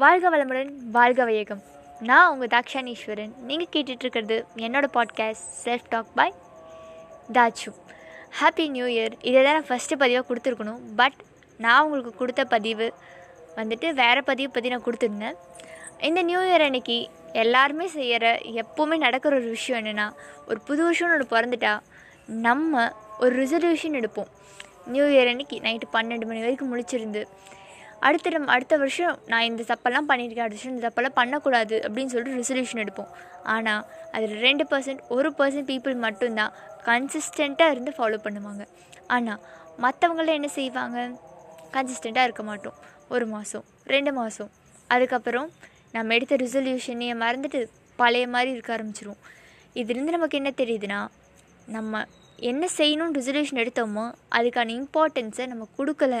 வாழ்க வளமுடன் வாழ்க வையகம். நான் உங்கள் தாக்ஷானீஸ்வரன். நீங்கள் கேட்டுட்ருக்கிறது என்னோடய podcast self talk by Thachu happy new year இதை தான் நான் ஃபஸ்ட்டு பதிவாக கொடுத்துருக்கணும். பட் நான் உங்களுக்கு கொடுத்த பதிவு வந்துட்டு வேறு பதிவு பற்றி நான் கொடுத்துருந்தேன். இந்த நியூ இயர் அன்னைக்கு எல்லாருமே செய்கிற எப்போவுமே நடக்கிற ஒரு விஷயம் என்னென்னா ஒரு புது வருஷம்னு ஒன்று பிறந்துட்டா நம்ம ஒரு ரிசல்யூஷன் எடுப்போம். நியூ இயர் அன்னைக்கு நைட்டு பன்னெண்டு மணி வரைக்கும் முழிச்சிருந்து அடுத்த நம்ம அடுத்த வருஷம் நான் இந்த தப்பெல்லாம் பண்ணியிருக்கேன் அடுத்த வருஷம் இந்த தப்பெல்லாம் பண்ணக்கூடாது அப்படின்னு சொல்லிட்டு ரெசல்யூஷன் எடுப்போம். ஆனால் அதில் ரெண்டு பர்சன்ட் ஒரு பர்சன்ட் பீப்புள் மட்டும்தான் கன்சிஸ்டண்ட்டாக இருந்து ஃபாலோ பண்ணுவாங்க. ஆனால் மற்றவங்களாம் என்ன செய்வாங்க? கன்சிஸ்டண்ட்டாக இருக்க மாட்டோம். ஒரு மாதம் ரெண்டு மாதம் அதுக்கப்புறம் நம்ம எடுத்த ரிசல்யூஷனையே மறந்துட்டு பழைய மாதிரி இருக்க ஆரம்பிச்சிருவோம். இதுலேருந்து நமக்கு என்ன தெரியுதுன்னா நம்ம என்ன செய்யணும்னு ரிசல்யூஷன் எடுத்தோமோ அதுக்கான இம்பார்ட்டன்ஸை நம்ம கொடுக்கல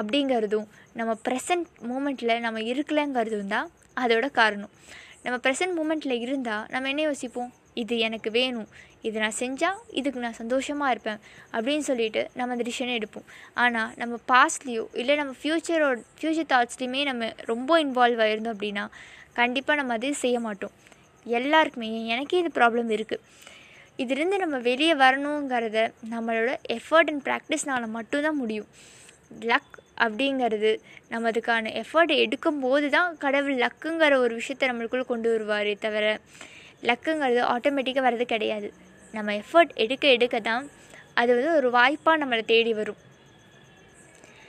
அப்படிங்கிறதும் நம்ம ப்ரெசன்ட் மூமெண்ட்டில் நம்ம இருக்கலைங்கிறதும் தான் அதோட காரணம். நம்ம ப்ரெசன்ட் மூமெண்ட்டில் இருந்தால் நம்ம என்ன யோசிப்போம்? இது எனக்கு வேணும். இது நான் செஞ்சால் இதுக்கு நான் சந்தோஷமாக இருப்பேன் அப்படின்னு சொல்லிட்டு நம்ம அந்த டிசிஷனை எடுப்போம். ஆனால் நம்ம பாஸ்ட்லேயோ இல்லை நம்ம ஃப்யூச்சரோட ஃப்யூச்சர் தாட்ஸ்லேயுமே நம்ம ரொம்ப இன்வால்வ் ஆகிருந்தோம் அப்படின்னா கண்டிப்பாக நம்ம அது செய்ய மாட்டோம். எல்லாருக்குமே எனக்கே இது ப்ராப்ளம் இருக்குது இதுலேருந்து நம்ம வெளியே வரணுங்கிறத நம்மளோட எஃபர்ட் அண்ட் ப்ராக்டிஸ்னால் மட்டும்தான் முடியும். லக் அப்படிங்கிறது நம்ம அதுக்கான எஃபர்ட் எடுக்கும்போது தான் கடவுள் லக்குங்கிற ஒரு விஷயத்த நம்மளுக்குள்ளே கொண்டு வருவாரே தவிர லக்குங்கிறது ஆட்டோமேட்டிக்காக வர்றது கிடையாது. நம்ம எஃபர்ட் எடுக்க எடுக்க தான் அது வந்து ஒரு வாய்ப்பாக நம்மளை தேடி வரும்.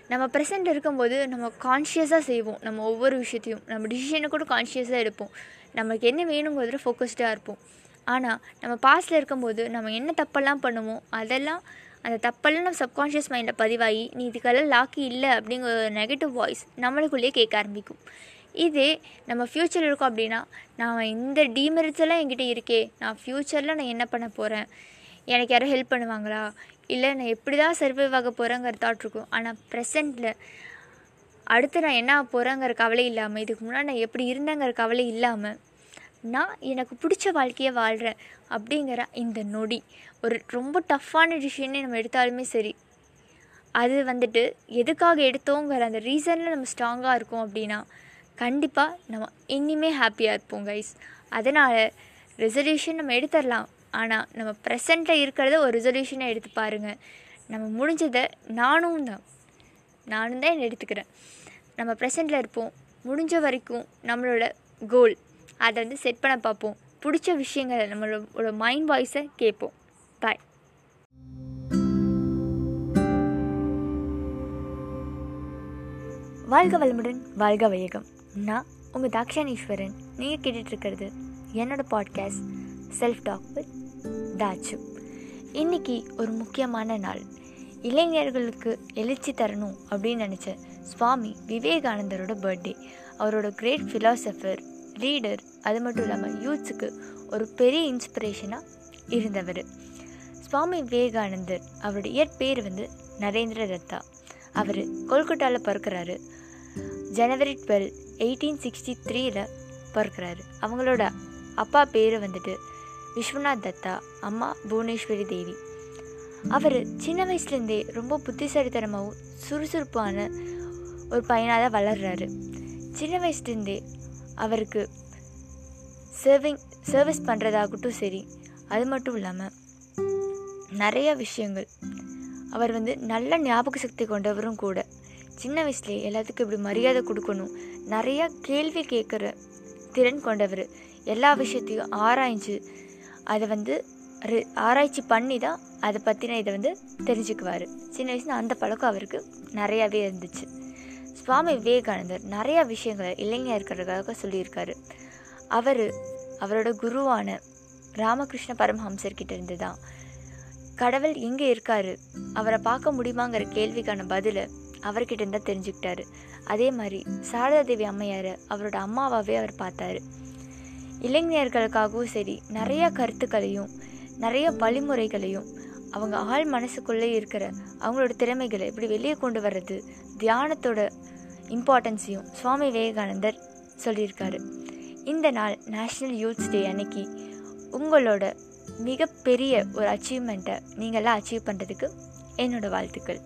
நம்ம ப்ரெசென்ட் இருக்கும்போது நம்ம கான்ஷியஸாக செய்வோம். நம்ம ஒவ்வொரு விஷயத்தையும். நம்ம டிசிஷனை கூட கான்ஷியஸாக எடுப்போம். நமக்கு என்ன வேணுங்கிறதுல ஃபோக்கஸ்டாக இருப்போம். ஆனால் நம்ம பாஸ்டில் இருக்கும்போது நம்ம என்ன தப்பெல்லாம் பண்ணுவோம் அதெல்லாம் அந்த தப்பெல்லாம் நம்ம சப்கான்ஷியஸ் மைண்டில் பதிவாகி நீ இதுக்கெல்லாம் லாக்கி இல்லை அப்படிங்கிற ஒரு நெகட்டிவ் வாய்ஸ் நம்மளுக்குள்ளேயே கேட்க ஆரம்பிக்கும். இதே நம்ம ஃப்யூச்சர் இருக்கோம் அப்படின்னா நான் இந்த டீமெரிட்ஸ் எல்லாம் என்கிட்ட இருக்கே நான் ஃப்யூச்சரில் நான் என்ன பண்ண போகிறேன் எனக்கு யாரும் ஹெல்ப் பண்ணுவாங்களா? இல்லை நான் எப்படி தான் சர்வைவ் ஆக போகிறேங்கிற தாட் இருக்கும். ஆனால் ப்ரெசண்ட்டில் அடுத்து நான் என்ன போகிறேங்கிற கவலை இல்லாமல் இதுக்கு முன்னாடி நான் எப்படி இருந்தேங்கிற கவலை இல்லாமல் நான் எனக்கு பிடிச்ச வாழ்க்கையை வாழ்கிறேன் அப்படிங்கிற இந்த நொடி. ஒரு ரொம்ப டஃப்பான டிசிஷனே நம்ம எடுத்தாலுமே சரி. அது வந்துட்டு எதுக்காக எடுத்தோங்கிற அந்த ரீசனில் நம்ம ஸ்ட்ராங்காக இருக்கோம் அப்படின்னா கண்டிப்பாக நம்ம இன்னிமே ஹாப்பியாக இருப்போம் கைஸ் அதனால் ரெசல்யூஷன் நம்ம எடுத்துடலாம். ஆனால் நம்ம ப்ரெசண்ட்டில் இருக்கிறத ஒரு ரெசல்யூஷனை எடுத்து பாருங்கள் நம்ம முடிஞ்சதை நானும் தான். நானும் தான் எடுத்துக்கிறேன். நம்ம ப்ரெசண்ட்டில் இருப்போம். முடிஞ்ச வரைக்கும் நம்மளோட கோல் அதை வந்து செட் பண்ண பார்ப்போம். பிடிச்ச விஷயங்களை நம்மளோட மைண்ட் வாய்ஸை கேட்போம். பாய் வாழ்க வளமுடன் வாழ்க வையகம். நான் உங்கள் தாக்ஷானீஸ்வரன். நீங்கள் கேட்டுட்ருக்கிறது என்னோடய podcast self talk with Thachu இன்றைக்கி ஒரு முக்கியமான நாள். இளைஞர்களுக்கு எழுச்சி தரணும் அப்படின்னு நினச்ச சுவாமி விவேகானந்தரோட பர்த்டே அவரோட கிரேட் ஃபிலாசபர் லீடர் அது மட்டும் இல்லாமல் யூத்ஸுக்கு ஒரு பெரிய இன்ஸ்பிரேஷனாக இருந்தவர். சுவாமி விவேகானந்தர் அவருடைய இயற்பேர் வந்து நரேந்திர தத்தா. அவர் கொல்கட்டாவில் பிறக்கிறாரு. ஜனவரி டுவெல் எயிட்டீன் சிக்ஸ்டி த்ரீல பிறக்கிறாரு. அவங்களோட அப்பா பேர் வந்துட்டு விஸ்வநாத் தத்தா அம்மா புவனேஸ்வரி தேவி. அவர் சின்ன வயசுலேருந்தே ரொம்ப புத்திசாலித்தனமாகவும் சுறுசுறுப்பான ஒரு பையனாக தான் வளர்கிறாரு சின்ன வயசுலேருந்தே அவருக்கு சர்விங் சர்வீஸ் பண்ணுறதாகட்டும் சரி. அது மட்டும் இல்லாமல் நிறைய விஷயங்கள். அவர் வந்து நல்ல ஞாபக சக்தி கொண்டவரும் கூட. சின்ன வயசுலேயே எல்லாத்துக்கும் இப்படி மரியாதை கொடுக்கணும். நிறையா கேள்வி கேட்குற திறன் கொண்டவர். எல்லா விஷயத்தையும் ஆராய்ஞ்சு அதை வந்து ஆராய்ச்சி பண்ணி தான் அதை பற்றின இதை வந்து தெரிஞ்சுக்குவார். சின்ன வயசில் அந்த பழக்கம் அவருக்கு நிறையாவே இருந்துச்சு. சுவாமி விவேகானந்தர் நிறையா விஷயங்களை இளைஞர்களுக்காக சொல்லியிருக்காரு. அவர் அவரோட குருவான ராமகிருஷ்ண பரமஹம்சர்கிட்ட இருந்து தான் கடவுள் எங்கே இருக்காரு? அவரை பார்க்க முடியுமாங்கிற கேள்விக்கான பதிலை அவர்கிட்ட இருந்தால் தெரிஞ்சுக்கிட்டாரு. அதே மாதிரி சாரதா தேவி அம்மையாரை அவரோட அம்மாவாகவே அவர் பார்த்தாரு. இளைஞர்களுக்காகவும் சரி நிறைய கருத்துக்களையும் நிறைய வழிமுறைகளையும் அவங்க ஆள் மனசுக்குள்ளே இருக்கிற அவங்களோட திறமைகளை இப்படி வெளியே கொண்டு வர்றது தியானத்தோட இம்பார்ட்டன்ஸையும் சுவாமி விவேகானந்தர் சொல்லியிருக்காரு. இந்த நாள் நேஷ்னல் யூத்ஸ் டே அன்னைக்கு உங்களோட மிகப்பெரிய ஒரு அச்சீவ்மெண்ட்டை நீங்களாம் அச்சீவ் பண்ணுறதுக்கு என்னோடய வாழ்த்துக்கள்.